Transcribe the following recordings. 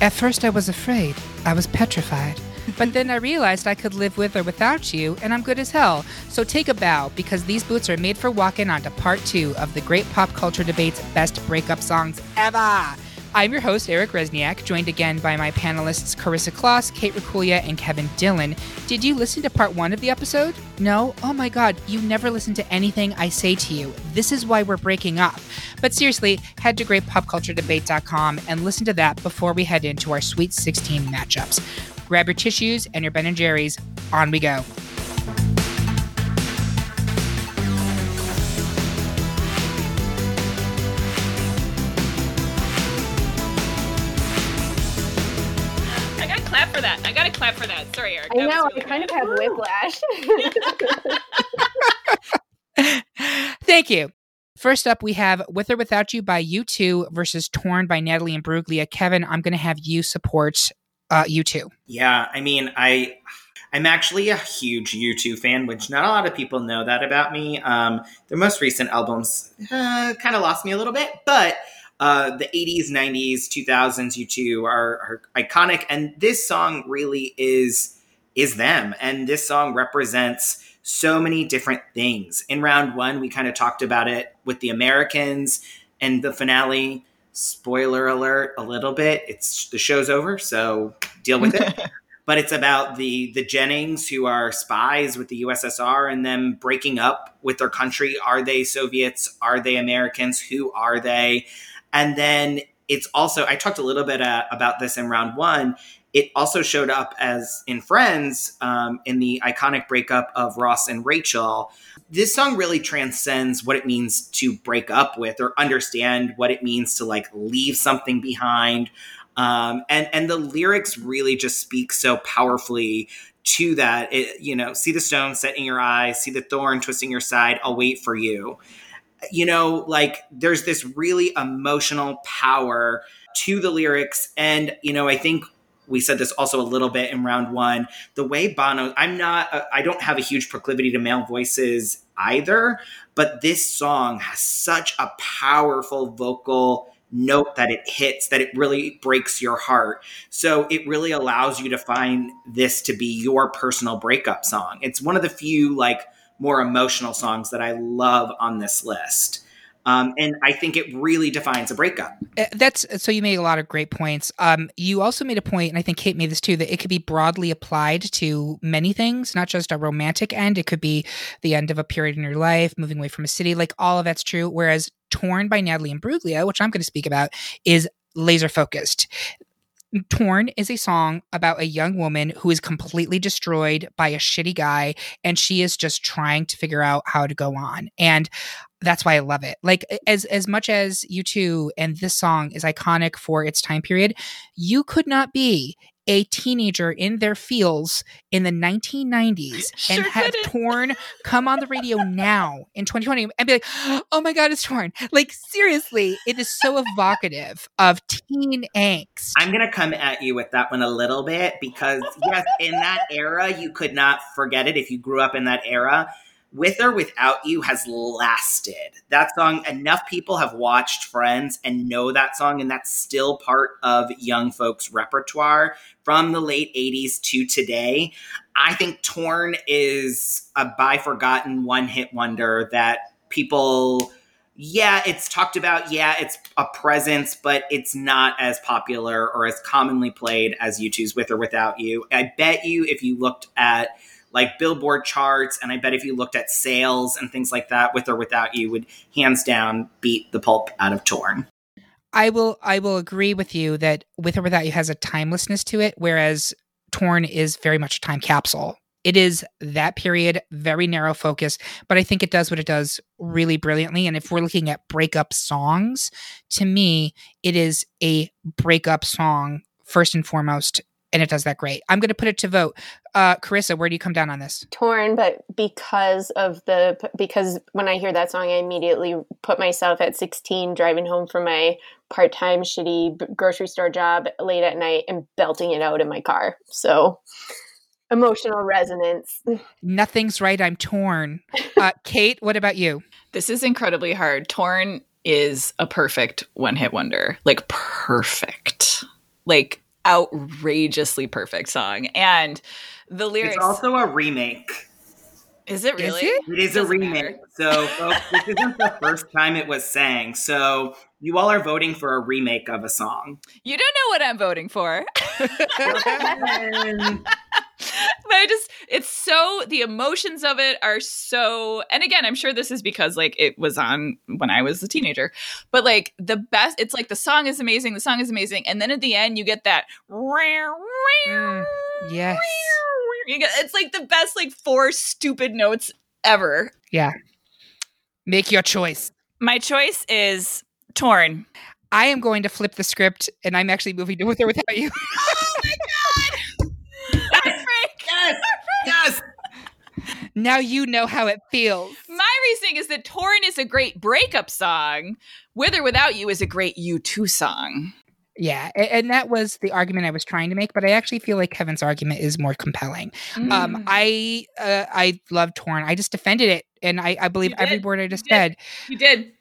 At first, I was afraid. I was petrified. But then I realized I could live with or without you, and I'm good as hell. So take a bow, because these boots are made for walking onto part two of the great pop culture debate's best breakup songs ever. I'm your host, Eric Resniak, joined again by my panelists Carissa Kloss, Kate Rakulia, and Kevin Dillon. Did you listen to part one of the episode? No? Oh my god, you never listen to anything I say to you. This is why we're breaking up. But seriously, head to greatpopculturedebate.com and listen to that before we head into our Sweet 16 matchups. Grab your tissues and your Ben and Jerry's. On we go. I That know, really I kind of have whiplash. Thank you. First up, we have With or Without You by U2 versus Torn by Natalie Imbruglia. Kevin, I'm going to have you support uh, U2. Yeah, I mean, I I'm actually a huge U2 fan, which not a lot of people know that about me. Um, their most recent albums uh, kind of lost me a little bit, but uh, the 80s, 90s, 2000s U2 are, are iconic, and this song really is is them, and this song represents so many different things. In round one, we kind of talked about it with the Americans and the finale. Spoiler alert, a little bit. It's the show's over, so deal with it. but it's about the the Jennings who are spies with the USSR and them breaking up with their country. Are they Soviets? Are they Americans? Who are they? And then it's also I talked a little bit uh, about this in round one. It also showed up as in Friends um, in the iconic breakup of Ross and Rachel. This song really transcends what it means to break up with or understand what it means to like leave something behind um, and and the lyrics really just speak so powerfully to that. It, you know, see the stone set in your eye, see the thorn twisting your side. I'll wait for you. You know, like there's this really emotional power to the lyrics, and you know, I think we said this also a little bit in round one. The way Bono, I'm not, I don't have a huge proclivity to male voices either, but this song has such a powerful vocal note that it hits that it really breaks your heart. So it really allows you to find this to be your personal breakup song. It's one of the few like more emotional songs that I love on this list. Um, and I think it really defines a breakup. Uh, That's so you made a lot of great points. Um, you also made a point, and I think Kate made this too, that it could be broadly applied to many things, not just a romantic end. It could be the end of a period in your life, moving away from a city, like all of that's true. Whereas Torn by Natalie Imbruglia, which I'm going to speak about, is laser focused. Torn is a song about a young woman who is completely destroyed by a shitty guy, and she is just trying to figure out how to go on. And that's why I love it. Like as as much as U2 and this song is iconic for its time period, you could not be a teenager in their fields in the 1990s Sure and have couldn't. torn come on the radio now in 2020 and be like, oh my god, it's torn. Like seriously, it is so evocative of teen angst. I'm going to come at you with that one a little bit because, yes, in that era, you could not forget it if you grew up in that era. With or Without You has lasted. That song, enough people have watched Friends and know that song, and that's still part of young folks' repertoire from the late 80s to today. I think Torn is a by forgotten one hit wonder that people yeah, it's talked about. Yeah, it's a presence, but it's not as popular or as commonly played as U2's With or Without You. I bet you if you looked at like Billboard charts, and I bet if you looked at sales and things like that, With or Without You would hands down beat the pulp out of Torn. I will I will agree with you that with or without you has a timelessness to it, whereas Torn is very much a time capsule. It is that period, very narrow focus, but I think it does what it does really brilliantly. And if we're looking at breakup songs, to me, it is a breakup song first and foremost, and it does that great. I'm going to put it to vote. Uh, Carissa, where do you come down on this? torn but because of the because when i hear that song i immediately put myself at 16 driving home from my part-time shitty grocery store job late at night and belting it out in my car so emotional resonance Nothing's right. I'm torn. Uh, Kate, what about you? This is incredibly hard. Torn is a perfect one hit wonder. Like perfect. Like outrageously perfect song. And the lyrics It's also a remake. Is it really? it? It is a Doesn't remake. matter. So, folks, this isn't the first time it was sang. So, you all are voting for a remake of a song. You don't know what I'm voting for. But I just it's so the emotions of it are so and again I'm sure this is because like it was on when I was a teenager but like the best it's like the song is amazing the song is amazing and then at the end you get that Mm, yes. you get it's like the best like four stupid notes ever Yeah. Make your choice. my choice is torn I am going to flip the script, and I'm actually moving to with or without you. now you know how it feels. my reasoning is that torn is a great breakup song with or without you is a great u2 song Yeah, and that was the argument I was trying to make, but I actually feel like Kevin's argument is more compelling. Mm. Um, I uh, I love Torn. I just defended it, and I, I believe every word I just did. said. you did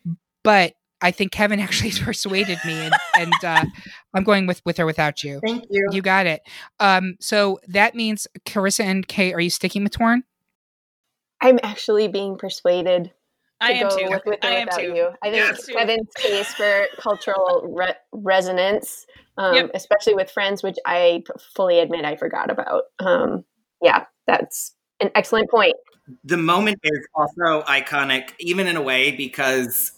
But I think Kevin actually persuaded me, and, and uh, I'm going with with or without you. Thank you. You got it. Um, so that means Carissa and Kay, are you sticking with Torn? I'm actually being persuaded to I am go too. with, with or I am too. you i think Yes. kevin's case for cultural re- resonance um, Yep. especially with friends which I fully admit i forgot about um, yeah that's an excellent point the moment is also iconic, even in a way, because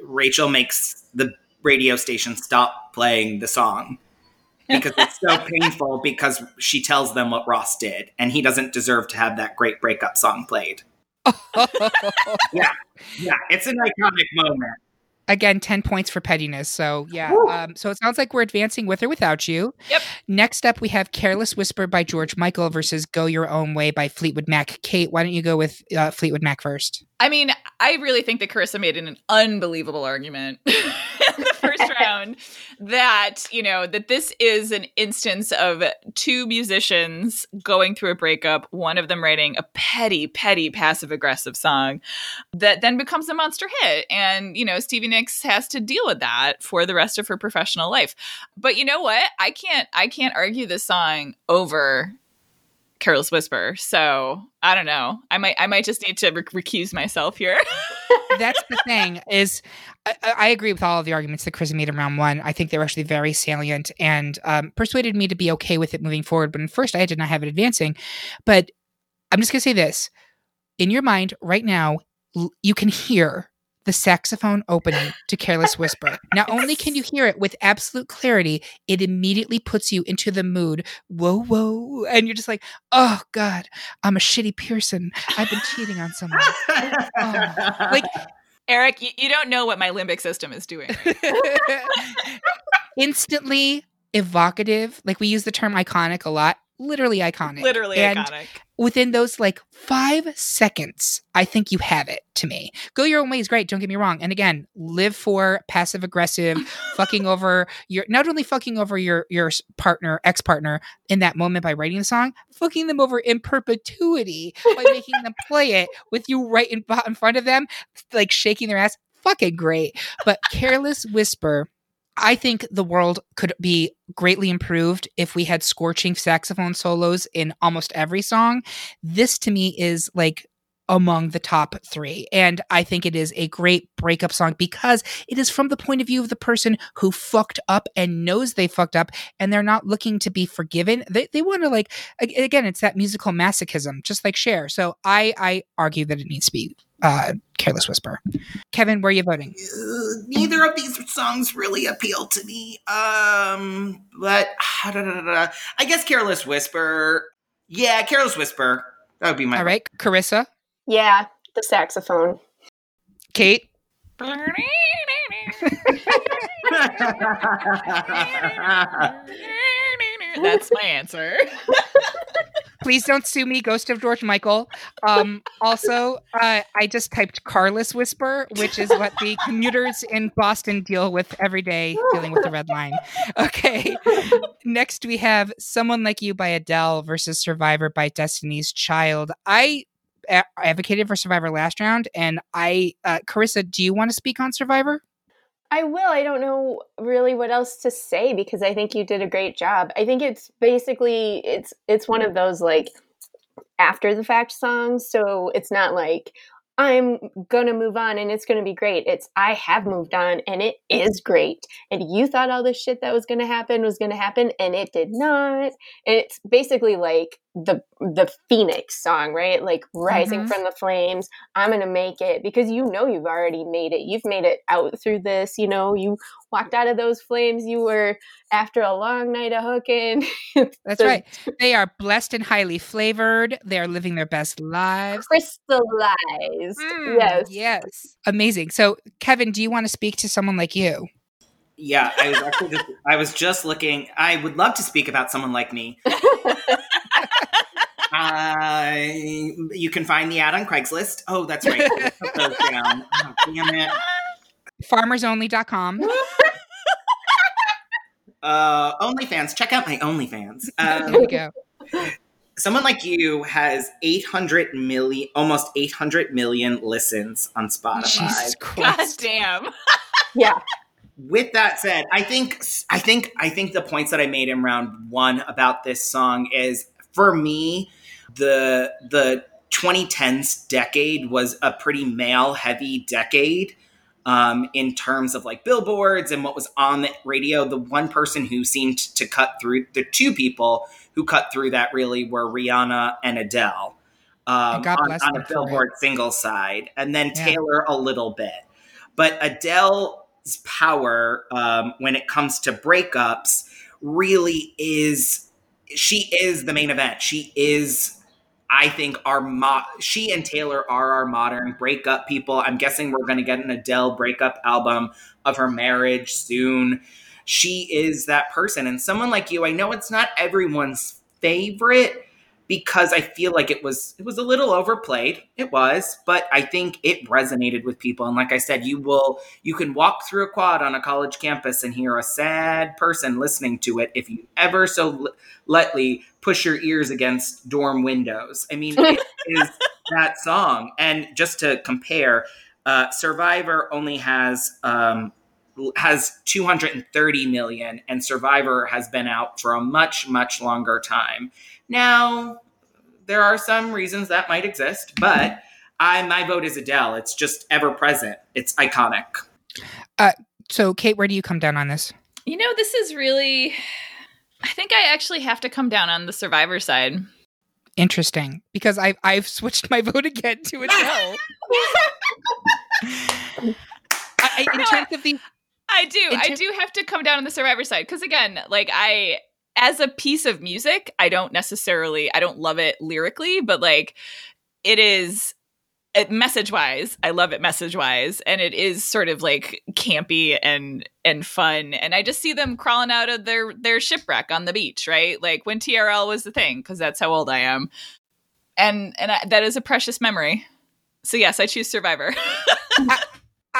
Rachel makes the radio station stop playing the song because it's so painful because she tells them what Ross did, and he doesn't deserve to have that great breakup song played. Yeah, Yeah. it's an iconic moment. Again, 10 points for pettiness. So, yeah. Um, so it sounds like we're advancing with or without you. Yep. Next up, we have Careless Whisper by George Michael versus Go Your Own Way by Fleetwood Mac. Kate, why don't you go with uh, Fleetwood Mac first? I mean, I really think that Carissa made an unbelievable argument in the first round that, you know, that this is an instance of two musicians going through a breakup, one of them writing a petty, petty passive aggressive song that then becomes a monster hit. And, you know, Stevie Nicks has to deal with that for the rest of her professional life. But you know what? I can't I can't argue this song over Careless Whisper. So I don't know. I might I might just need to rec- recuse myself here. That's the thing is, I, I agree with all of the arguments that Chris made in round one. I think they were actually very salient and um, persuaded me to be okay with it moving forward. But at first, I did not have it advancing. But I'm just going to say this. In your mind right now, l- you can hear the saxophone opening to Careless Whisper. Not only can you hear it with absolute clarity, it immediately puts you into the mood. Whoa, whoa. And you're just like, oh, God, I'm a shitty person. I've been cheating on someone. Oh. like, Eric, you, you don't know what my limbic system is doing. instantly evocative. Like we use the term iconic a lot. Literally iconic. Literally And iconic. Within those like five seconds, I think you have it to me. Go your own way is great. Don't get me wrong. And again, live for passive aggressive, fucking over your not only fucking over your your partner, ex partner in that moment by writing the song, fucking them over in perpetuity by making them play it with you right in, in front of them, like shaking their ass. Fucking great. But careless whisper. I think the world could be greatly improved if we had scorching saxophone solos in almost every song. This to me is like among the top three. And I think it is a great breakup song because it is from the point of view of the person who fucked up and knows they fucked up and they're not looking to be forgiven. They, they want to like, again, it's that musical masochism, just like Cher. So I, I argue that it needs to be uh, Careless Whisper. Kevin, where are you voting? Uh, neither of these songs really appeal to me. Um, but I guess Careless Whisper. Yeah, Careless Whisper. That would be my. All right, Carissa, Yeah, the saxophone. Kate, That's my answer. Please don't sue me, Ghost of George Michael. Um, also, uh, I just typed carless whisper, which is what the commuters in Boston deal with every day, dealing with the red line. Okay. Next, we have Someone Like You by Adele versus Survivor by Destiny's Child. I advocated for Survivor last round, and I, uh, Carissa, do you want to speak on Survivor? I will. I don't know really what else to say because I think you did a great job. I think it's basically it's it's one of those like after the fact songs, so it's not like I'm going to move on and it's going to be great. It's I have moved on and it is great. And you thought all this shit that was going to happen was going to happen and it did not. And it's basically like the the phoenix song, right? Like rising Mhm. from the flames. I'm going to make it because you know you've already made it. You've made it out through this, you know, you walked out of those flames. You were after a long night of hooking. That's So right. They are blessed and highly flavored. They are living their best lives. Crystallized. Mm, yes. Yes. Amazing. So, Kevin, do you want to speak to someone like you? Yeah, I was actually just I was just looking. I would love to speak about someone like me. Uh, you can find the ad on Craigslist. Oh, that's right. I put those down. Oh, damn it. Farmersonly.com. Uh, OnlyFans. Check out my OnlyFans. There Um, we go. someone like you has 800 million, almost 800 million listens on Spotify. Jesus God damn. Yeah. With that said i think i think i think the points that i made in round one about this song is for me the the 2010s decade was a pretty male heavy decade um, in terms of like billboards and what was on the radio. The one person who seemed to cut through the two people who cut through that really were rihanna and adele um, And on, on a billboard single side and then Yeah. taylor a little bit. But Adele's power um, when it comes to breakups really is she is the main event. She is, I think, our mo- she and Taylor are our modern breakup people. I'm guessing we're going to get an Adele breakup album of her marriage soon. She is that person, and someone like you. I know it's not everyone's favorite because I feel like it was it was a little overplayed. It was, but I think it resonated with people. And like I said, you will you can walk through a quad on a college campus and hear a sad person listening to it if you ever so lightly push your ears against dorm windows. I mean, it is that song. And just to compare, uh, Survivor only has um, has 230 million, and Survivor has been out for a much much longer time. Now, there are some reasons that might exist, but I my vote is Adele. It's just ever present. It's iconic. Uh, so, Kate, where do you come down on this? You know, this is really. I think I actually have to come down on the survivor side. Interesting, because I've I've switched my vote again to Adele. I, in No, terms of the I do. I do have to come down on the survivor side because again, like I as a piece of music, I don't necessarily I don't love it lyrically, but like it is uh, it, message wise, I love it message wise, and it is sort of like campy and and fun. And I just see them crawling out of their their shipwreck on the beach, right? Like when TRL was the thing, because that's how old I am, and and I, that is a precious memory. So yes, I choose Survivor.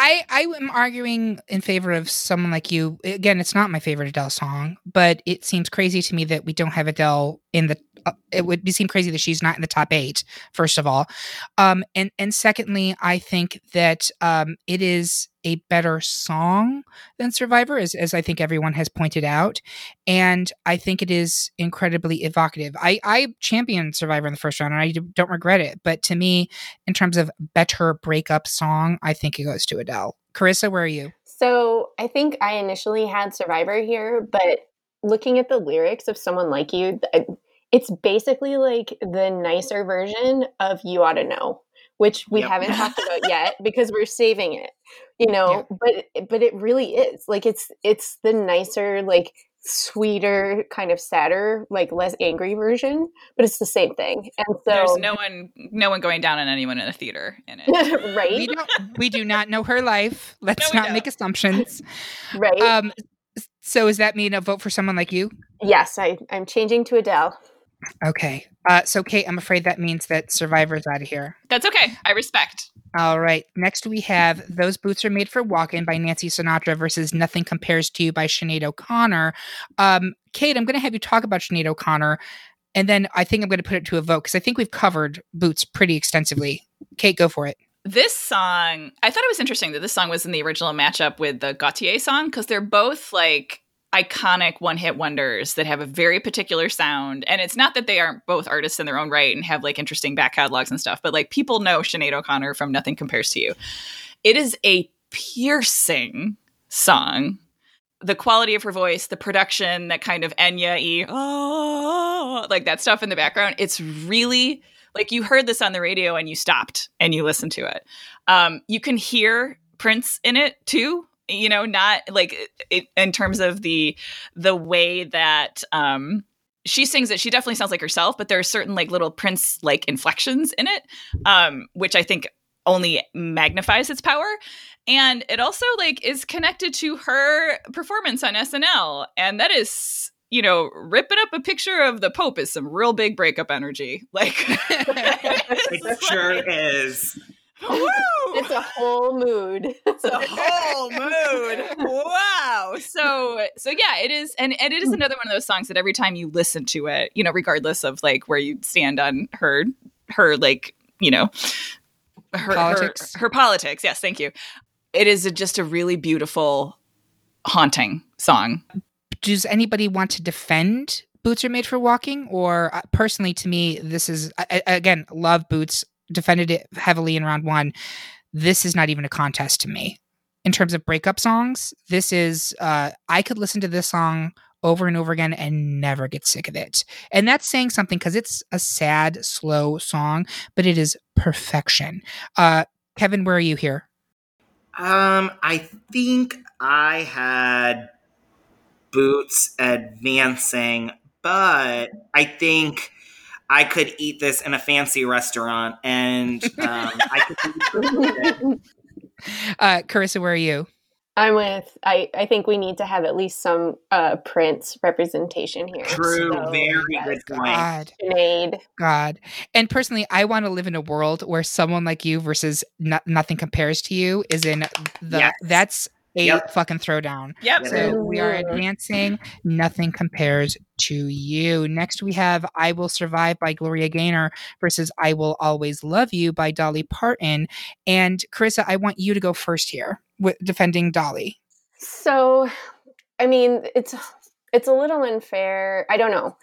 I I am arguing in favor of someone like you. Again, it's not my favorite Adele song, but it seems crazy to me that we don't have Adele in the. It would seem crazy that she's not in the top eight. First of all, um, and and secondly, I think that um, it is a better song than Survivor, as as I think everyone has pointed out, and I think it is incredibly evocative. I I championed Survivor in the first round, and I don't regret it. But to me, in terms of better breakup song, I think it goes to Adele. Carissa, where are you? So I think I initially had Survivor here, but looking at the lyrics of someone like you, it's basically like the nicer version of You Ought to Know, which we Yep. haven't talked about yet because we're saving it. You know, but but it really is like it's it's the nicer like sweeter kind of sadder like less angry version but it's the same thing and so There's no one, no one going down on anyone in a theater in it. right We don't we do not know her life. Let's No, not make assumptions. right Um So does that mean a vote for someone like you? Yes, I, I'm changing to Adele. Okay. Uh, so, Kate, I'm afraid that means that Survivor's out of here. That's okay. I respect. All right. Next, we have Those Boots Are Made for Walking by Nancy Sinatra versus Nothing Compares to You by Sinead O'Connor. Um, Kate, I'm going to have you talk about Sinead O'Connor. And then I think I'm going to put it to a vote because I think we've covered Boots pretty extensively. Kate, go for it. This song, I thought it was interesting that this song was in the original matchup with the Gotye song because they're both like iconic one hit wonders that have a very particular sound. And it's not that they aren't both artists in their own right and have like interesting back catalogs and stuff, but like people know Sinead O'Connor from Nothing Compares to You. It is a piercing song. The quality of her voice, the production, that kind of Enya e, oh, like that stuff in the background, it's really like you heard this on the radio and you stopped and you listened to it. Um, you can hear Prince in it too you know not like it, in terms of the the way that um she sings it she definitely sounds like herself but there are certain like little prince like inflections in it um which i think only magnifies its power. And it also like is connected to her performance on snl and that is you know ripping up a picture of the pope is some real big breakup energy. Like it sure is. Woo! It's a whole mood. It's a whole mood. Wow. So so yeah, it is and, and it is another one of those songs that every time you listen to it, you know, regardless of like where you stand on her her like, you know, her Politics. Her, her politics. Yes, thank you. It is a, just a really beautiful haunting song. Does anybody want to defend Boots Are Made for Walking? Or uh, personally, to me, this is, I, I- again, love Boots, defended it heavily in round one. This is not even a contest to me. In terms of breakup songs, this is, uh, I could listen to this song over and over again and never get sick of it. And that's saying something because it's a sad, slow song, but it is perfection. Uh, Kevin, where are you here? Um, I think I had Boots advancing, but I think I could eat this in a fancy restaurant and um, I could eat it. Uh, Carissa, where are you? I'm with. I I think we need to have at least some uh Prince representation here. True, So, very yes, good point. God. Sinead. God. And personally, I want to live in a world where someone like you versus no- nothing compares to you is in the Yes. that's a Yep. fucking throwdown. Yep. So we are advancing. Nothing compares to you. Next, we have I Will Survive by Gloria Gaynor versus I Will Always Love You by Dolly Parton. And Carissa, I want you to go first here with defending Dolly. So, I mean, it's it's a little unfair. I don't know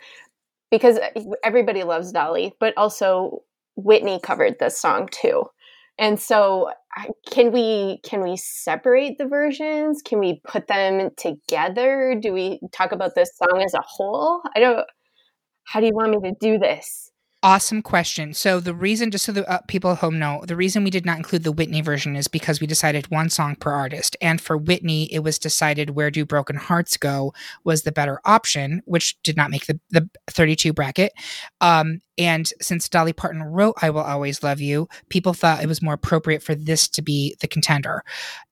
because everybody loves Dolly, but also Whitney covered this song too. And so, can we can we separate the versions? Can we put them together? Do we talk about this song as a whole? I don't. How do you want me to do this? Awesome question. So the reason, just so the uh, people at home know, the reason we did not include the Whitney version is because we decided one song per artist, and for Whitney, it was decided "Where Do Broken Hearts Go" was the better option, which did not make the the 32 bracket. Um, and since Dolly Parton wrote "I Will Always Love You," people thought it was more appropriate for this to be the contender.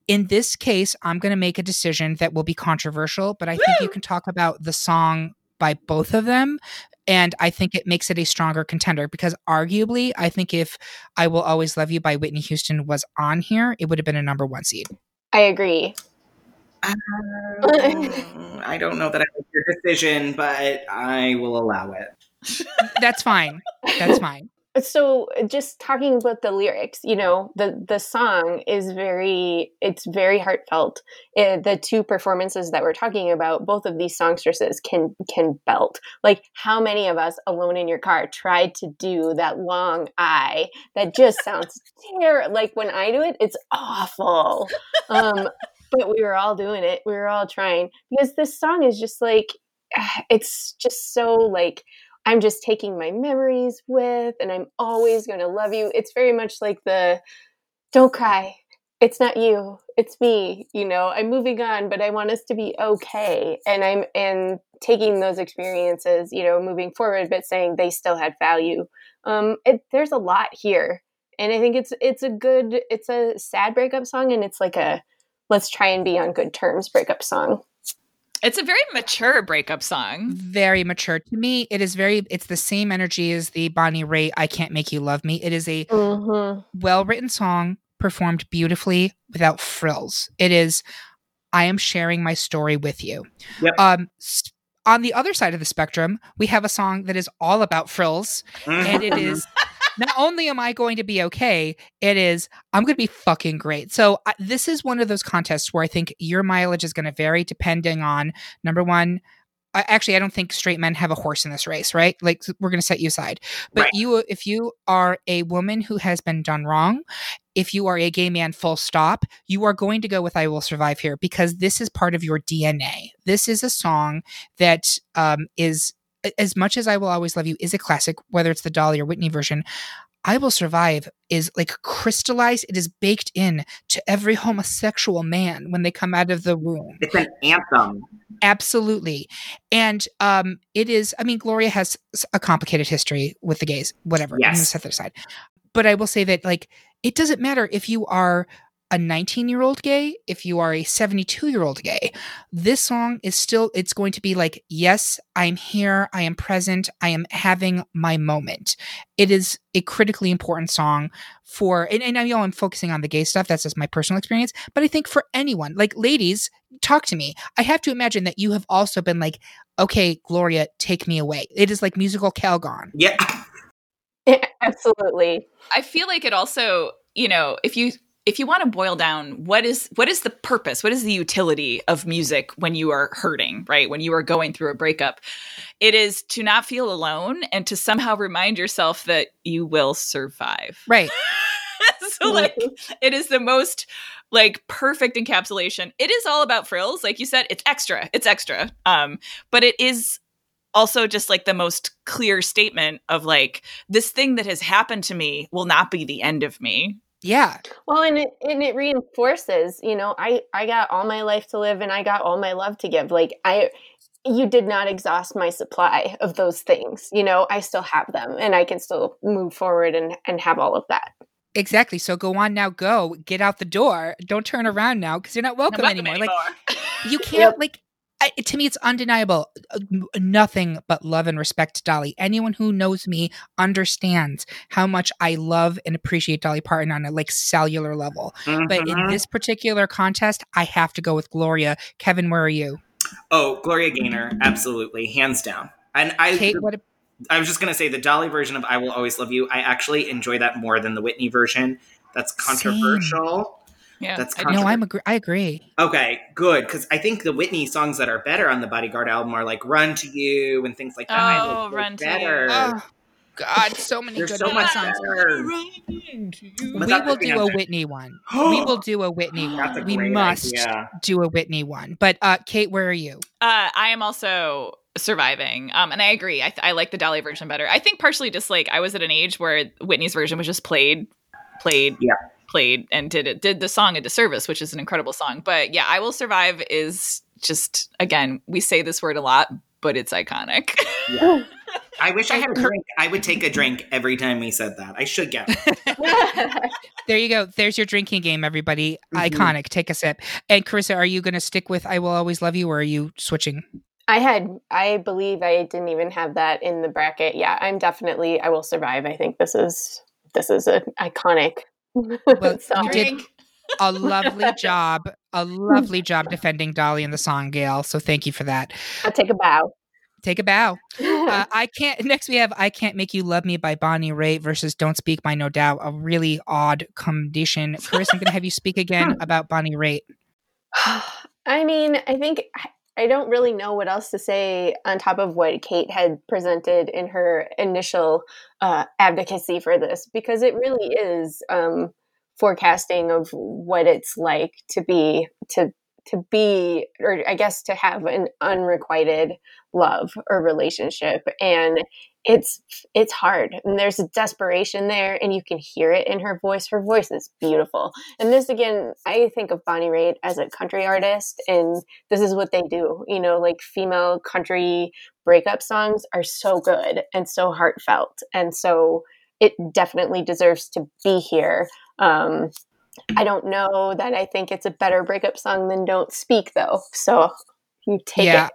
In this case, I'm going to make a decision that will be controversial, but I think you can talk about the song by both of them and I think it makes it a stronger contender because arguably, I think if I Will Always Love You by Whitney Houston was on here, it would have been a number one seed. I agree. Um, I don't know that I like your decision, but I will allow it. That's fine. That's fine. So just talking about the lyrics you know the the song is very it's very heartfelt. Uh, the two performances that we're talking about both of these songstresses can can belt. Like how many of us alone in your car tried to do that long i that just sounds terrible like when i do it it's awful. Um but we were all doing it. We were all trying. Because this song is just like it's just so like I'm just taking my memories with, and I'm always going to love you. It's very much like the don't cry. It's not you. It's me. You know, I'm moving on, but I want us to be okay. And I'm and taking those experiences, you know, moving forward, but saying they still had value. Um, it, there's a lot here, and I think it's it's a good, it's a sad breakup song, and it's like a let's try and be on good terms breakup song. It's a very mature breakup song. very mature to me. It is very. It's the same energy as the Bonnie Raitt "I Can't Make You Love Me." It is a Mhm. well written song performed beautifully without frills. It is. I am sharing my story with you. Yep. Um, on the other side of the spectrum, we have a song that is all about frills, and it is not only am I going to be okay, it is I'm going to be fucking great. So I, this is one of those contests where I think your mileage is going to vary depending on number one. I, actually, I don't think straight men have a horse in this race, right? Like we're going to set you aside. But Right. you, if you are a woman who has been done wrong, if you are a gay man, full stop, you are going to go with "I Will Survive" here because this is part of your DNA. This is a song that um, is as much as I will always love you is a classic, whether it's the Dolly or Whitney version. I will survive is like crystallized. It is baked in to every homosexual man when they come out of the womb. it's an anthem. Absolutely. And um it is I mean Gloria has a complicated history with the gays, whatever. I'm Yes. set that aside. But I will say that like it doesn't matter if you are a 19-year-old gay, if you are a 72-year-old gay. This song is still it's going to be like yes, I'm here, I am present, I am having my moment. It is a critically important song for and, and I know I'm focusing on the gay stuff, that's just my personal experience, but I think for anyone, like ladies, talk to me. I have to imagine that you have also been like, okay, Gloria, take me away. It is like musical Calgon. Yeah. Absolutely. I feel like it also, you know, if you if you want to boil down what is what is the purpose, what is the utility of music when you are hurting, right? When you are going through a breakup, it is to not feel alone and to somehow remind yourself that you will survive. Right. so like it is the most like perfect encapsulation. It is all about frills, like you said. It's extra. It's extra. Um, but it is also just like the most clear statement of like this thing that has happened to me will not be the end of me. Yeah. Well, and it and it reinforces, you know, I I got all my life to live and I got all my love to give. Like I you did not exhaust my supply of those things. You know, I still have them and I can still move forward and and have all of that. Exactly. So go on now, go. Get out the door. Don't turn around now because you're not welcome, Welcome anymore. Like you can't like I, to me it's undeniable Uh, nothing but love and respect to dolly anyone who knows me understands how much i love and appreciate dolly parton on a like cellular level but in Mhm. this particular contest i have to go with gloria kevin where are you Oh, Gloria Gaynor, absolutely, hands down. And I, kate what I was just gonna say the Dolly version of "I Will Always Love You." I actually enjoy that more than the Whitney version. That's controversial. Yeah, That's I no i'm agree i agree Okay, good, because I think the Whitney songs that are better on the Bodyguard album are like "Run to You" and things like that. I Oh, like those Run to You. oh god so many There's good so much songs better. we will the do a answer. whitney one we will do a whitney That's a we great must idea. do a whitney one but uh kate where are you Uh, I am also surviving, um, and I agree. I, th- I like the Dolly version better. I think partially just like I was at an age where Whitney's version was just played, played, Yeah. Played, and did it did the song a disservice, which is an incredible song. But yeah, I will survive is just again we say this word a lot, but it's iconic. Yeah. I wish I had a drink. I would take a drink every time we said that. I should get. There you go. There's your drinking game, everybody. Mhm. Iconic. Take a sip. And Carissa, are you going to stick with "I Will Always Love You" or are you switching? I had I believe I didn't even have that in the bracket. Yeah, I'm definitely I will survive. I think this is this is an iconic Well, you did a lovely job, a lovely job defending Dolly in the song, Gail. So thank you for that. I'll take a bow. Take a bow. Uh, I can't. Next, we have "I Can't Make You Love Me" by Bonnie Raitt versus "Don't Speak" by No Doubt. A really odd condition. Chris, I'm going to have you speak again about Bonnie Raitt. I mean, I think I- don't really know what else to say on top of what Kate had presented in her initial uh, advocacy for this, because it really is um, forecasting of what it's like to be to to be, or I guess to have an unrequited love or relationship, and it's it's hard, and there's a desperation there, and you can hear it in her voice. Her voice is beautiful, and this again, I think of Bonnie Raitt as a country artist, and this is what they do. You know, like female country breakup songs are so good and so heartfelt, and so it definitely deserves to be here. Um, I don't know that I think it's a better breakup song than "Don't Speak," though. So You take yeah. it.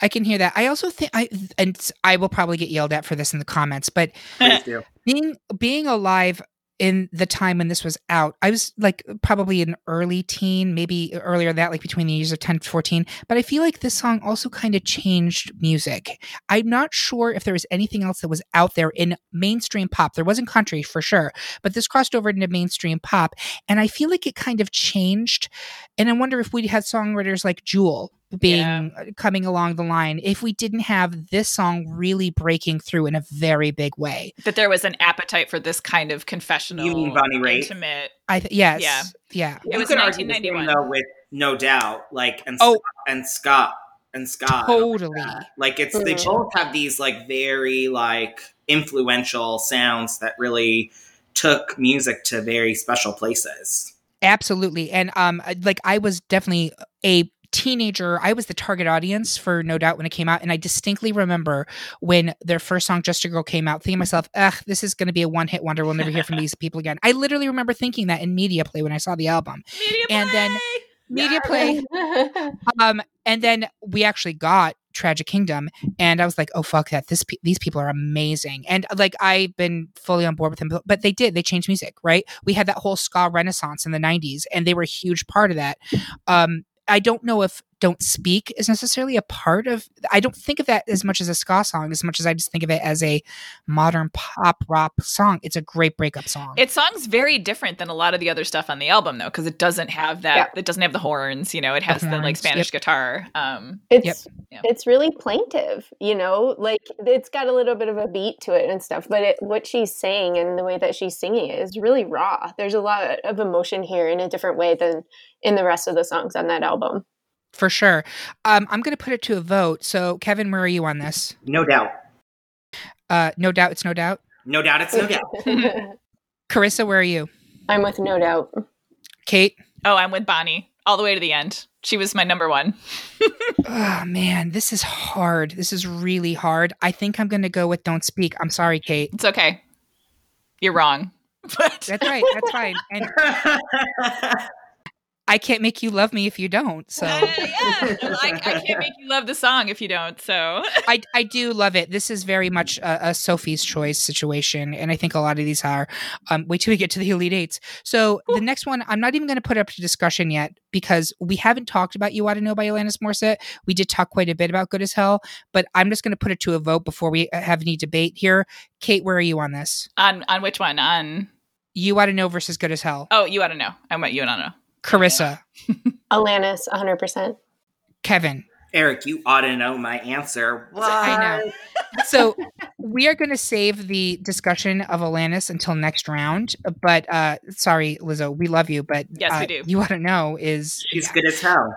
I can hear that. I also think I and I will probably get yelled at for this in the comments, but being being alive in the time when this was out i was like probably an early teen maybe earlier than that like between the ages of 10 to 14 but i feel like this song also kind of changed music. I'm not sure if there was anything else that was out there in mainstream pop. There wasn't country for sure but this crossed over into mainstream pop and i feel like it kind of changed and i wonder if we had songwriters like jewel being Yeah. coming along the line if we didn't have this song really breaking through in a very big way that there was an appetite for this kind of confessional, You mean Bonnie Raitt? intimate. I th- yes, Yeah. yeah, It You was could argue the same, 1991. though with no doubt, like and Oh. Scott, and Scott and Scott. totally. Like it's they both have these like very like influential sounds that really took music to very special places. Absolutely. And um like I was definitely a teenager. I was the target audience for No Doubt when it came out and I distinctly remember when their first song Just a Girl came out thinking to myself, "Ugh, this is going to be a one-hit wonder. We'll never hear from these people again." I literally remember thinking that in media play when I saw the album. Media And then-! Media play um and then we actually got Tragic Kingdom and I was like, "Oh fuck that. This pe- these people are amazing." And like I've been fully on board with them but- but they did. They changed music, right? We had that whole ska renaissance in the 90s and they were a huge part of that. Um I don't know if Don't Speak is necessarily a part of I don't think of that as much as a ska song as much as I just think of it as a modern pop rock song. It's a great breakup song. It song's very different than a lot of the other stuff on the album, though, because it doesn't have that. Yeah. It doesn't have the horns. You know, it has the, like horns, Spanish guitar. Um, It's Yep. it's really plaintive, you know, like it's got a little bit of a beat to it and stuff, but it, what she's saying and the way that she's singing it is really raw. There's a lot of emotion here in a different way than in the rest of the songs on that album. For sure. Um I'm going to put it to a vote. So Kevin, where are you on this? No doubt. Uh no doubt it's no doubt. No doubt it's no doubt. Carissa, where are you? I'm with no doubt. Kate? oh, I'm with Bonnie all the way to the end. She was my number one. Oh man, this is hard. This is really hard. I think I'm going to go with Don't Speak. I'm sorry, Kate. It's okay. You're wrong. But That's right. That's fine. And I can't make you love me if you don't. So Uh, yeah, I, I can't make you love the song if you don't. So I, I do love it. This is very much a, a Sophie's choice situation, and I think a lot of these are. Um, wait till we get to the Elite Eights. So the next one, I'm not even going to put up to discussion yet because we haven't talked about "You Ought to Know" by Alanis Morissette. We did talk quite a bit about "Good as Hell," but I'm just going to put it to a vote before we uh, have any debate here. Kate, where are you on this? on on which one? On "You Ought to Know" versus "Good as Hell." oh, you ought to know. I'm want you ought to know. Carissa, Alanis, 100%. Kevin. Eric, you ought to know my answer. What? I know. so we are going to save the discussion of Alanis until next round. But uh sorry, Lizzo, we love you, but Yes, we uh, do. You ought to know is She's yeah, good as hell.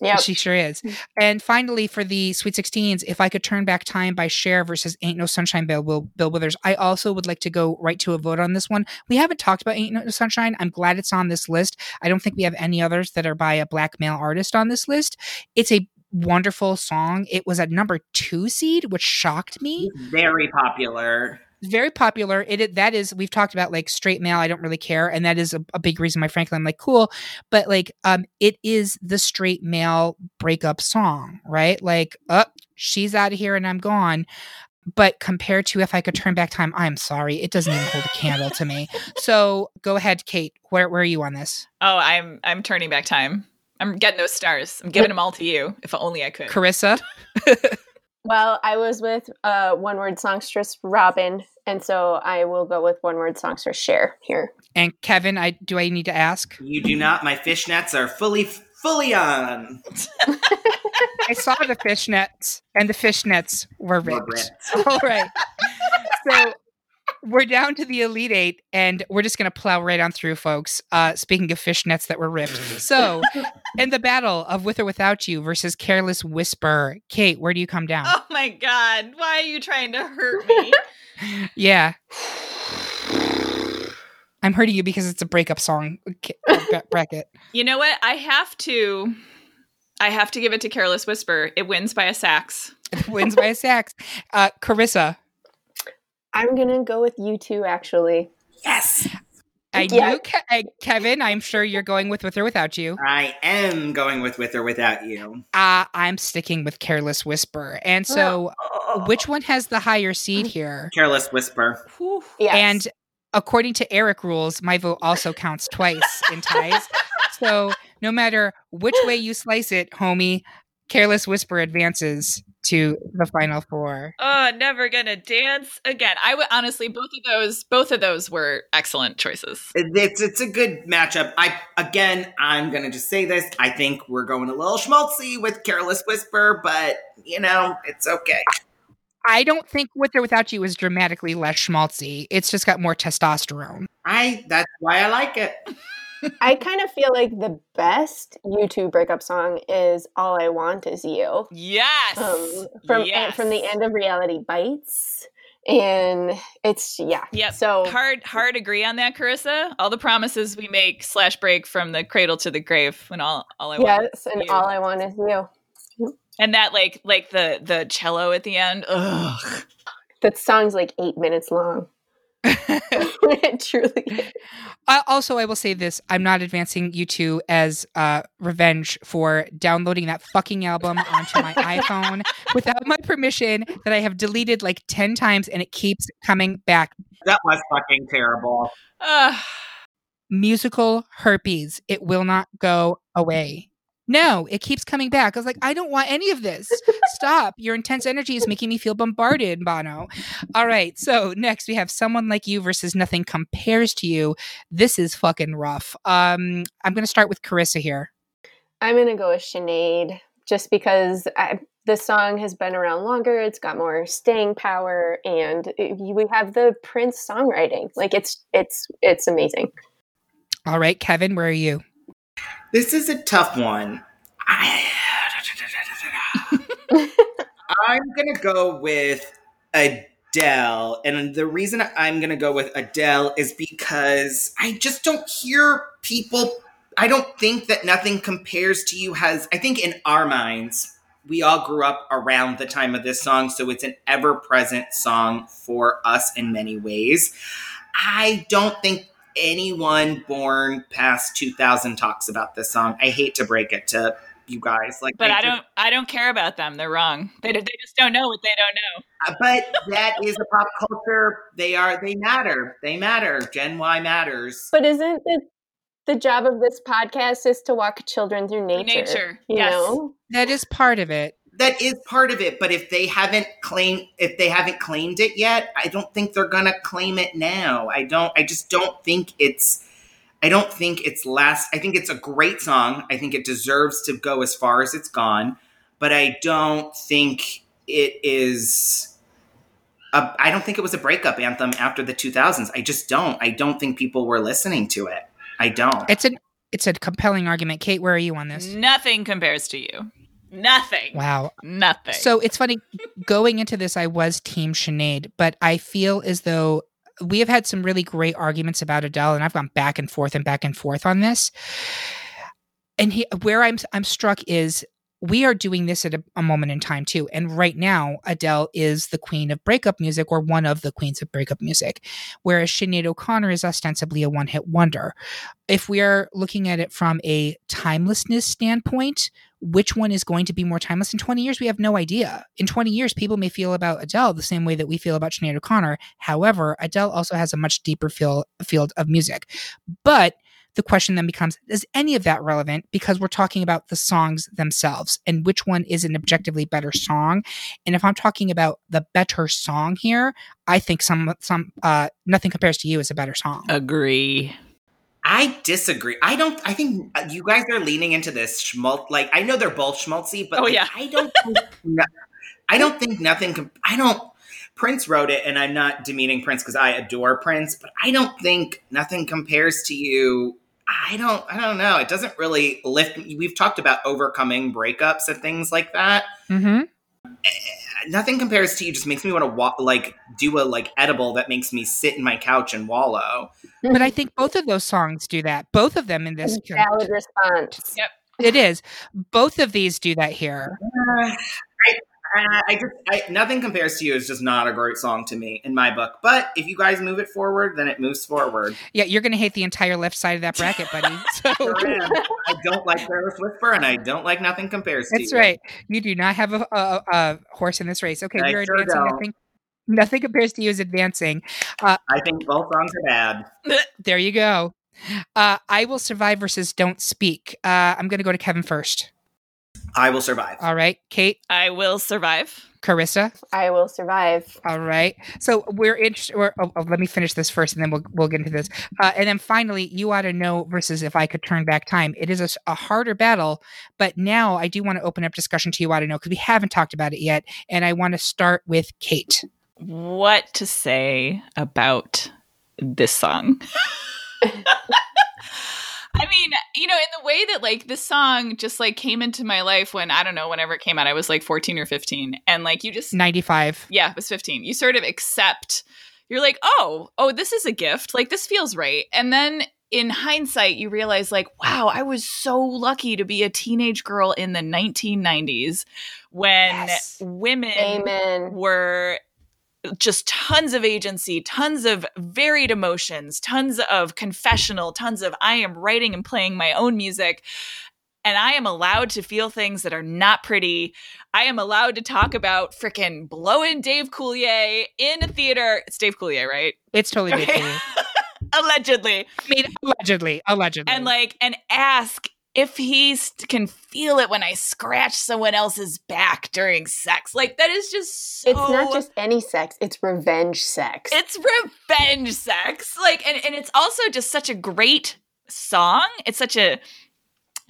Yep. she sure is. Mm. And finally, for the Sweet 16s, if I could turn back time by Cher versus Ain't No Sunshine Bill, Bill, Bill Withers, I also would like to go right to a vote on this one. We haven't talked about Ain't No Sunshine. I'm glad it's on this list. I don't think we have any others that are by a black male artist on this list. It's a wonderful song. It was a number two seed, which shocked me Very popular. Very popular. It, it that is we've talked about like straight male. I don't really care, and that is a, a big reason why, frankly, I'm like cool. But like, um, it is the straight male breakup song, right? Like, up, she's out of here and I'm gone. But compared to if I could turn back time, I'm sorry, it doesn't even hold a candle to me. So go ahead, Kate. Where where are you on this? Oh, I'm I'm turning back time. I'm getting those stars. I'm giving them all to you. If only I could. Carissa. Well, I was with uh, one word songstress Robyn, and so I will go with one word songstress Cher here. And Kevin, I do I need to ask? You do not. My fishnets are fully, fully on. I saw the fishnets, and the fishnets were More ripped. All right. So we're down to the Elite Eight, and we're just going to plow right on through, folks. Uh, speaking of fishnets that were ripped. So, in the battle of With or Without You versus Careless Whisper, Kate, where do you come down? Oh my god! Why are you trying to hurt me? Yeah. I'm hurting you because it's a breakup song. Uh, bra- Bracket. you know what? I have to. I have to give it to Careless Whisper. It wins by a sax. Wins by a sax. Uh, Carissa. I'm gonna go with U2, actually. Yes. I Yeah. knew Ke- uh, Kevin. I'm sure you're going with with or without you. I am going with with or without you. Uh, I'm sticking with Careless Whisper. And so, which one has the higher seed here? Careless whisper. Yes. And according to Eric rules, my vote also counts twice in ties. So no matter which way you slice it, homie, Careless Whisper advances to the final four. Oh, never gonna dance again. I would honestly both of those both of those were excellent choices. It's it's a good matchup. I again, I'm gonna just say this. I think we're going a little schmaltzy with Careless Whisper, but you know, it's okay. I don't think With or Without You is dramatically less schmaltzy. It's just got more testosterone. I that's why I like it. I kind of feel like the best U2 breakup song is "All I Want Is You." Yes. Um, from yes. from the end of Reality Bites, and it's yeah. Yep. So hard hard agree on that, Carissa. All the promises we make slash break from the cradle to the grave when all all I want yes, and you. all I want is you. and that like like the the cello at the end. Ugh. That song's like eight minutes long. it truly is. Uh, also, I will say this: I'm not advancing U2 as uh, revenge for downloading that fucking album onto my iPhone without my permission that I have deleted like ten times, and it keeps coming back. That was fucking terrible. Musical herpes. It will not go away. No, it keeps coming back. I was like, I don't want any of this. Stop. Your intense energy is making me feel bombarded, Bono. All right. So next we have someone like you versus nothing compares to you. This is fucking rough. Um, I'm gonna start with Carissa here. I'm gonna go with Sinead just because I, this song has been around longer. It's got more staying power, and it, we have the Prince songwriting. Like it's it's it's amazing. All right, Kevin, where are you? This is a tough one. I, I'm gonna go with Adele, and the reason I'm gonna go with Adele is because I just don't hear people. I don't think that nothing compares to you has. I think in our minds, we all grew up around the time of this song, so it's an ever-present song for us in many ways. I don't think anyone born past 2000 talks about this song. I hate to break it to you guys, like, But I don't I don't care about them. They're wrong. They they just don't know what they don't know. Uh, But that is a pop culture. They are. They matter. They matter. Gen Y matters. But isn't the the job of this podcast is to walk children through nature? Nature, you yes. know. That is part of it. That is part of it. But if they haven't claimed, if they haven't claimed it yet, I don't think they're gonna claim it now. I don't. I just don't think it's. I don't think it's last. I think it's a great song. I think it deserves to go as far as it's gone. But I don't think it is. A, I don't think it was a breakup anthem after the 2000s. I just don't. I don't think people were listening to it. I don't. It's a it's a compelling argument. Kate, where are you on this? Nothing compares to you. Nothing. Wow. Nothing. So it's funny going into this, I was Team Sinead, but I feel as though we have had some really great arguments about Adele, and I've gone back and forth and back and forth on this. And he, where I'm I'm struck is we are doing this at a, a moment in time too. And right now, Adele is the queen of breakup music, or one of the queens of breakup music, whereas Sinead O'Connor is ostensibly a one-hit wonder. If we are looking at it from a timelessness standpoint, which one is going to be more timeless in 20 years we have no idea in 20 years people may feel about adele the same way that we feel about Sinead o'connor however adele also has a much deeper feel, field of music but the question then becomes is any of that relevant because we're talking about the songs themselves and which one is an objectively better song and if i'm talking about the better song here i think some some uh nothing compares to you is a better song agree. I disagree. I don't. I think uh, you guys are leaning into this schmaltz. Like I know they're both schmaltzy, but Oh, like, yeah. I don't. Think, no- I don't think nothing. com- I don't. Prince wrote it, and I'm not demeaning Prince because I adore Prince, but I don't think nothing compares to you. I don't. I don't know. It doesn't really lift. me. We've talked about overcoming breakups and things like that. mm-hmm. Nothing compares to you. Just makes me want to wa- like do a like edible that makes me sit in my couch and wallow. but i think both of those songs do that both of them in this Valid response. Yep. It is. Both of these do that here. Uh, I, I, I just I, nothing compares to you is just not a great song to me in my book. But if you guys move it forward, then it moves forward. Yeah, you're going to hate the entire left side of that bracket, buddy. So. I don't like Careless Whisper, and I don't like Nothing Compares to that's You. right. You do not have a, a, a horse in this race. Okay, I you're sure advancing. don't. Nothing, nothing compares to you is advancing. I think both songs are bad. There you go. Uh, I will survive versus don't speak. Uh, I'm going to go to Kevin first. I will survive. All right, Kate, I will survive. Carissa. I will survive. All right. So we're interested. Or, oh, oh, let me finish this first, and then we'll we'll get into this. Uh, and then finally, you ought to know versus if I could turn back time. it is a harder battle, but now I do want to open up discussion to you ought to know because we haven't talked about it yet, and I want to start with Kate. What to say about this song? I mean, you know, in the way that like this song just like came into my life when I don't know, whenever it came out, I was like 14 or 15. And like you just Ninety five. yeah, it was 15. You sort of accept, you're like, oh, oh, this is a gift. Like, this feels right. And then in hindsight, you realize, like, wow, I was so lucky to be a teenage girl in the 1990s when Yes. women Amen. were just tons of agency, tons of varied emotions, tons of confessional, tons of I am writing and playing my own music. And I am allowed to feel things that are not pretty. I am allowed to talk about frickin' blowing Dave Coulier in a theater. It's Dave Coulier, right? It's totally for you. Allegedly. I mean, allegedly, allegedly. And like, and ask if he can feel it when I scratch someone else's back during sex. Like, that is just so. It's not just any sex, it's revenge sex. it's revenge sex like and, and it's also just such a great song it's such a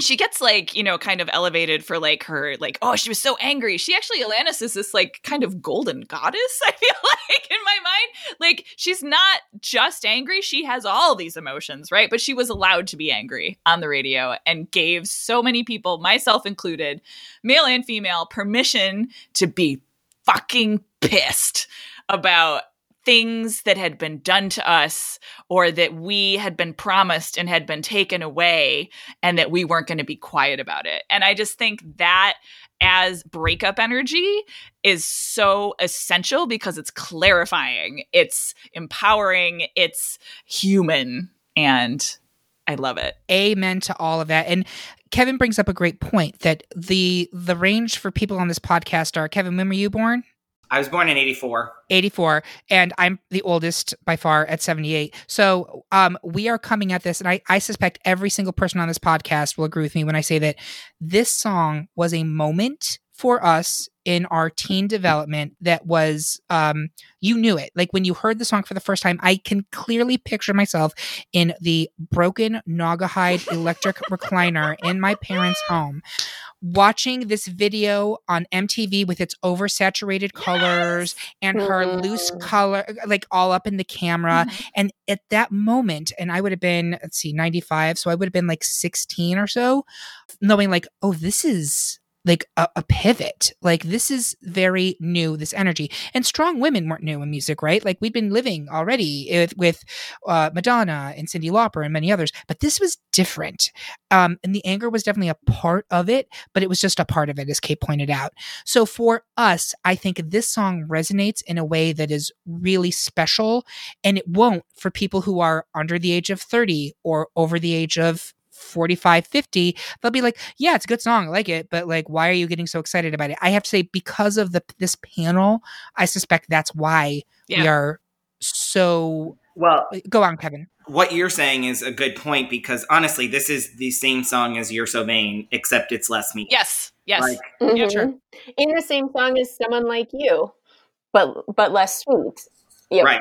she gets like you know kind of elevated for like her like oh she was so angry. She actually alanis is this like kind of golden goddess i feel like in my mind. Like she's not just angry she has all these emotions right? But she was allowed to be angry on the radio and gave so many people myself included male and female permission to be fucking pissed about things that had been done to us or that we had been promised and had been taken away and that we weren't going to be quiet about it. And I just think that as breakup energy is so essential because it's clarifying, it's empowering, it's human and I love it. amen to all of that and kevin brings up a great point that the the range for people on this podcast are kevin when were you born I was born in 84. 84 and i'm the oldest by far at 78 so um, we are coming at this and I, I suspect every single person on this podcast will agree with me when i say that this song was a moment for us in our teen development that was um, you knew it. Like when you heard the song for the first time i can clearly picture myself in the broken naugahyde electric recliner in my parents home watching this video on MTV with its oversaturated colors and her loose Mm. color like all up in the camera. And at that moment and I would have been let's see 95 so I would have been like 16 or so knowing like oh this is like a, a pivot. Like this is very new this energy. And strong women weren't new in music right? Like we'd been living already with, with uh, madonna and Cyndi Lauper and many others but this was different. Um, and the anger was definitely a part of it but it was just a part of it as kate pointed out. So for us i think this song resonates in a way that is really special and it won't for people who are under the age of 30 or over the age of 45 50 they'll be like yeah it's a good song i like it but like why are you getting so excited about it i have to say because of the this panel i suspect that's why we are so Well, go on kevin what you're saying is a good point because honestly, this is the same song as You're So Vain, except it's less me. Yes. Yes. Like, Yeah, Mhm. sure. In the same song as someone like you, but but less sweet. Yep. Right.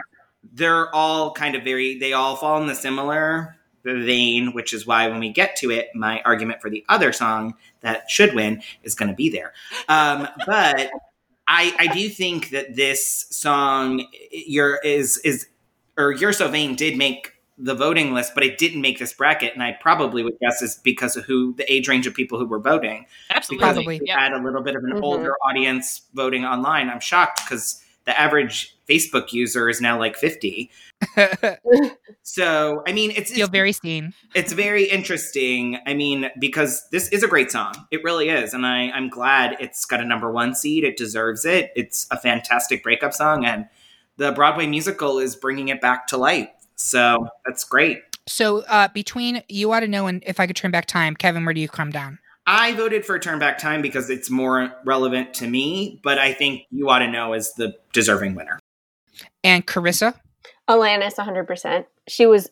They're all kind of very, they all fall in the similar vein, which is why when we get to it, my argument for the other song that should win is going to be there. Um, but I, I do think that this song, your is is, or You're So Vain did make the voting list, but it didn't make this bracket, and I probably would guess is because of who the age range of people who were voting. Absolutely. Because Probably. we Yeah. had a little bit of an Mhm. older audience voting online. I'm shocked because the average Facebook user is now like 50. So, I mean, it's, Feel it's very seen. it's very interesting. I mean, because this is a great song. It really is. And I, I'm glad it's got a number one seed. It deserves it. It's a fantastic breakup song. And the Broadway musical is bringing it back to life. So that's great. So uh, between you ought to know and if I could turn back time, Kevin, where do you come down? I voted for Turn Back Time because it's more relevant to me, but I think you ought to know is the deserving winner. And Carissa, Alanis, 100%. She was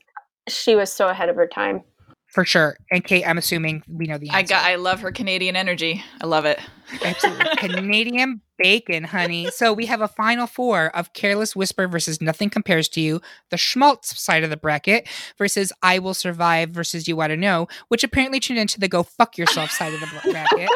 she was so ahead of her time. For sure. And Kate, I'm assuming we know the answer. I got. I love her Canadian energy. I love it. Absolutely. Canadian bacon, honey. So we have a final four of Careless Whisper versus Nothing Compares to You, the schmaltz side of the bracket versus I Will Survive versus You Ought to Know, which apparently turned into the Go Fuck Yourself side of the bracket.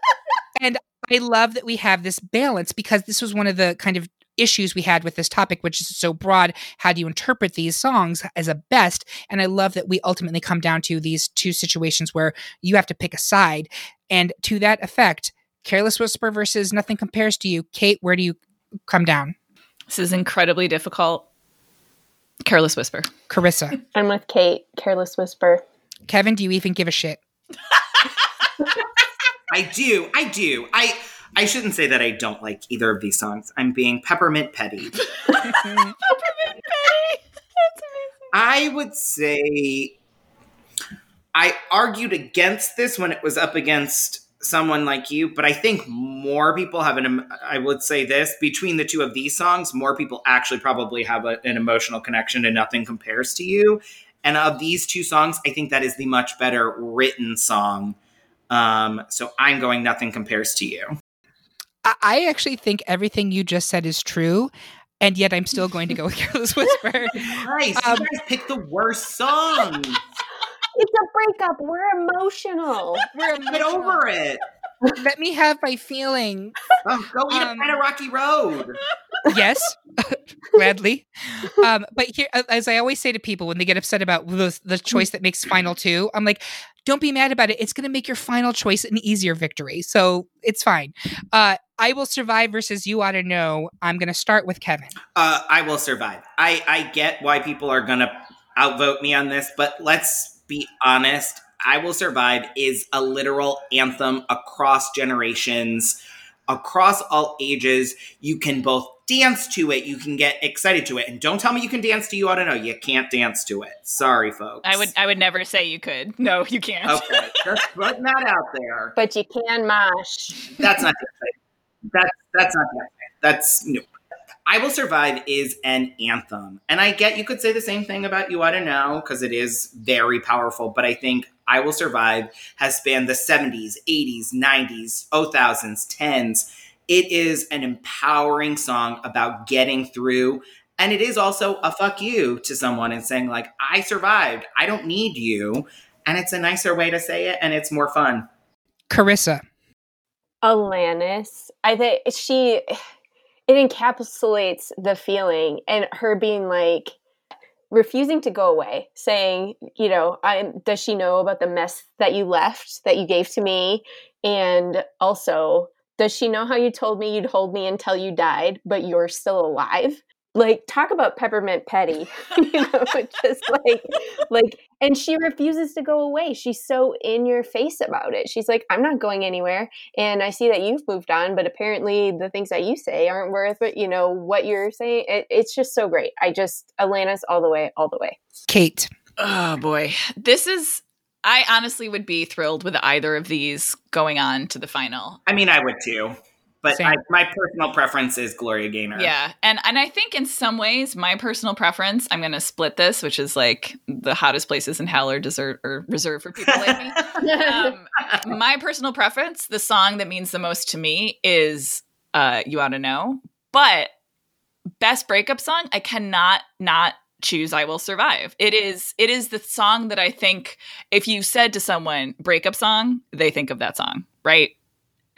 and I love that we have this balance because this was one of the kind of issues we had with this topic, which is so broad. How do you interpret these songs as a best? And I love that we ultimately come down to these two situations where you have to pick a side. And to that effect, Careless Whisper versus Nothing Compares to You. Kate, where do you come down? This is incredibly difficult. Careless whisper. Carissa. I'm with Kate, Careless Whisper. Kevin, do you even give a shit? I do. I do. I I shouldn't say that I don't like either of these songs. I'm being peppermint petty. I would say I argued against this when it was up against someone like you, but I think more people have an. I would say this between the two of these songs, more people actually probably have a, an emotional connection to Nothing Compares to You. And of these two songs, I think that is the much better written song. Um, so I'm going Nothing Compares to You. I, I actually think everything you just said is true. And yet I'm still going to go with Careless Whisper. Nice. Um, you guys picked the worst song. It's a breakup. We're emotional. We're Get over it. Let me have my feeling. Oh, go eat Um, a pint of Rocky Road. Yes, gladly. Um, but here, as I always say to people when they get upset about the, the choice that makes final two, I'm like, don't be mad about it. It's going to make your final choice an easier victory. So it's fine. Uh, I will survive versus you ought to know. I'm going to start with Kevin. Uh, I will survive. I, I get why people are going to outvote me on this, but let's be honest. I Will Survive is a literal anthem across generations, across all ages. You can both dance to it, you can get excited to it. And don't tell me you can dance to You Ought to Know. You can't dance to it. Sorry, folks. I would. I would never say you could. No, you can't. Okay, just putting that out there. But you can mosh. That's not the That's that's not the That's no. I Will Survive is an anthem. And I get you could say the same thing about You Oughta Know, because it is very powerful, but I think I Will Survive has spanned the 70s, 80s, 90s, 2000s, 10s. It is an empowering song about getting through. And it is also a fuck you to someone and saying, like, I survived. I don't need you. And it's a nicer way to say it, and it's more fun. Carissa. Alanis. I think she it encapsulates the feeling and her being like refusing to go away, saying, you know, I does she know about the mess that you left that you gave to me? And also, does she know how you told me you'd hold me until you died, but you're still alive? Like talk about peppermint petty, you know, just like like and she refuses to go away. She's so in your face about it. She's like, I'm not going anywhere. And I see that you've moved on, but apparently the things that you say aren't worth it, you know, what you're saying. It, it's just so great. I just Alanis all the way, all the way. Kate. Oh boy, this is. I honestly would be thrilled with either of these going on to the final. I mean, I would too. But I, my personal preference is Gloria Gaynor. Yeah, and and I think in some ways, my personal preference, I'm going to split this, which is like the hottest places in hell are desert or reserved for people like me. Um, my personal preference, the song that means the most to me is uh, "You Ought to Know," but best breakup song, I cannot not choose "I Will Survive." It is it is the song that I think if you said to someone breakup song, they think of that song, right?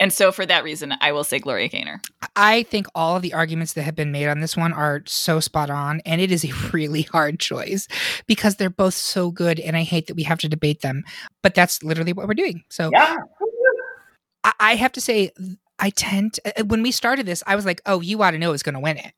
And so for that reason, I will say Gloria Gaynor. I think all of the arguments that have been made on this one are so spot on, and it is a really hard choice because they're both so good, and I hate that we have to debate them. But that's literally what we're doing. So Yeah. I, I have to say, I tend to, uh, when we started this, I was like, oh, you ought to know is going to win it.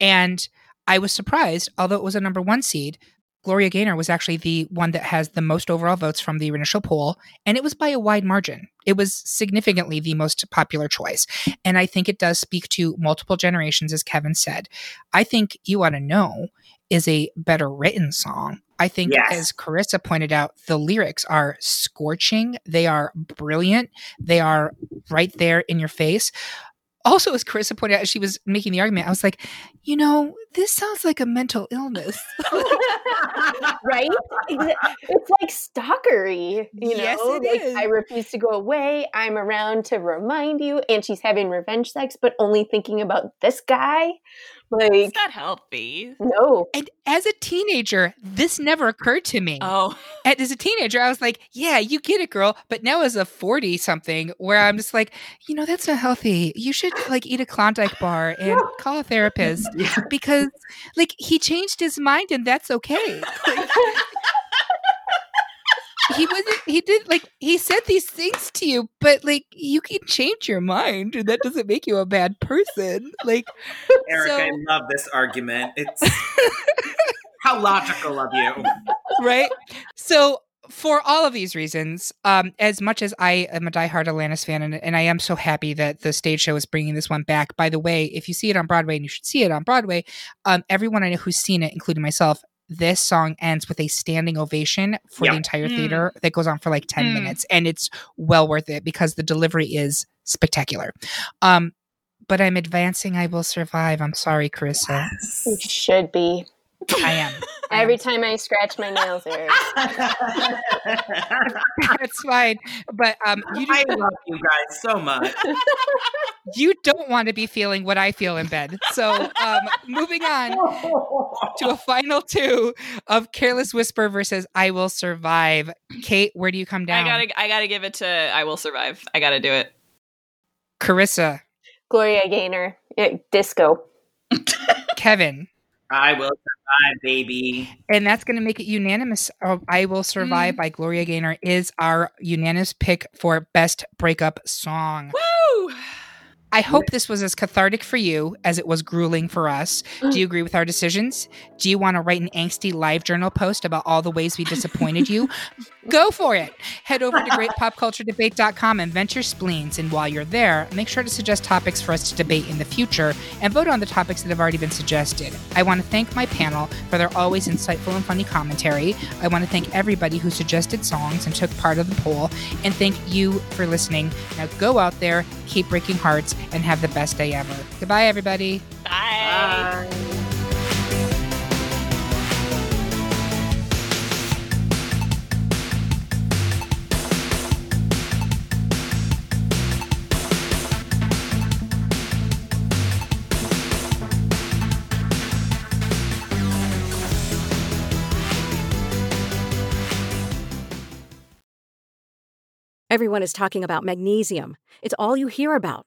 And I was surprised, although it was a number one seed, Gloria Gaynor was actually the one that has the most overall votes from the initial poll, and it was by a wide margin. It was significantly the most popular choice. And I think it does speak to multiple generations, as Kevin said. I think You Ought to Know is a better written song. I think, Yes. as Carissa pointed out, the lyrics are scorching. They are brilliant. They are right there in your face. Also, as Carissa pointed out, as she was making the argument, I was like, you know, this sounds like a mental illness. right? It's like stalkery, you know. Yes, it like is. I refuse to go away. I'm around to remind you, and she's having revenge sex, but only thinking about this guy. Like, It's not healthy. no, And as a teenager, this never occurred to me. Oh, And as a teenager, I was like, yeah, you get it, girl. But now as a 40 something, where I'm just like, you know, that's not healthy. You should like eat a Klondike bar and call a therapist because like he changed his mind and that's okay. Like, he wasn't, he did like, he said these things to you, but like you can change your mind and that doesn't make you a bad person. Like, Eric, So- I love this argument. It's how logical of you. right? So for all of these reasons, um, as much as I am a diehard Alanis fan, and, and I am so happy that the stage show is bringing this one back. By the way, if you see it on Broadway, and you should see it on Broadway, um, everyone I know who's seen it, including myself, this song ends with a standing ovation for Yeah. the entire Mm. theater that goes on for like 10 Mm. minutes. And it's well worth it because the delivery is spectacular. Um, but I'm advancing I Will Survive. I'm sorry, Carissa. it should be. I am. I am. Every time I scratch my nails, Eric. That's fine. But um, you, I love you guys so much. you don't want to be feeling what I feel in bed. So um, moving on to a final two of Careless Whisper versus I Will Survive. Kate, where do you come down? I gotta, I gotta give it to I Will Survive. I gotta do it. Carissa, Gloria Gaynor, disco. Kevin. I will survive, baby. And that's going to make it unanimous. Uh, I Will Survive by Gloria Gaynor is our unanimous pick for best breakup song. Woo! I hope this was as cathartic for you as it was grueling for us. Do you mm. agree with our decisions? Do you want to write an angsty live journal post about all the ways we disappointed you? Go for it. Head over to greatpopculturedebate.com and vent your spleens. And while you're there, make sure to suggest topics for us to debate in the future and vote on the topics that have already been suggested. I want to thank my panel for their always insightful and funny commentary. I want to thank everybody who suggested songs and took part of the poll. And thank you for listening. Now go out there, keep breaking hearts, and have the best day ever. Goodbye, everybody. Bye. Everyone is talking about magnesium. It's all you hear about.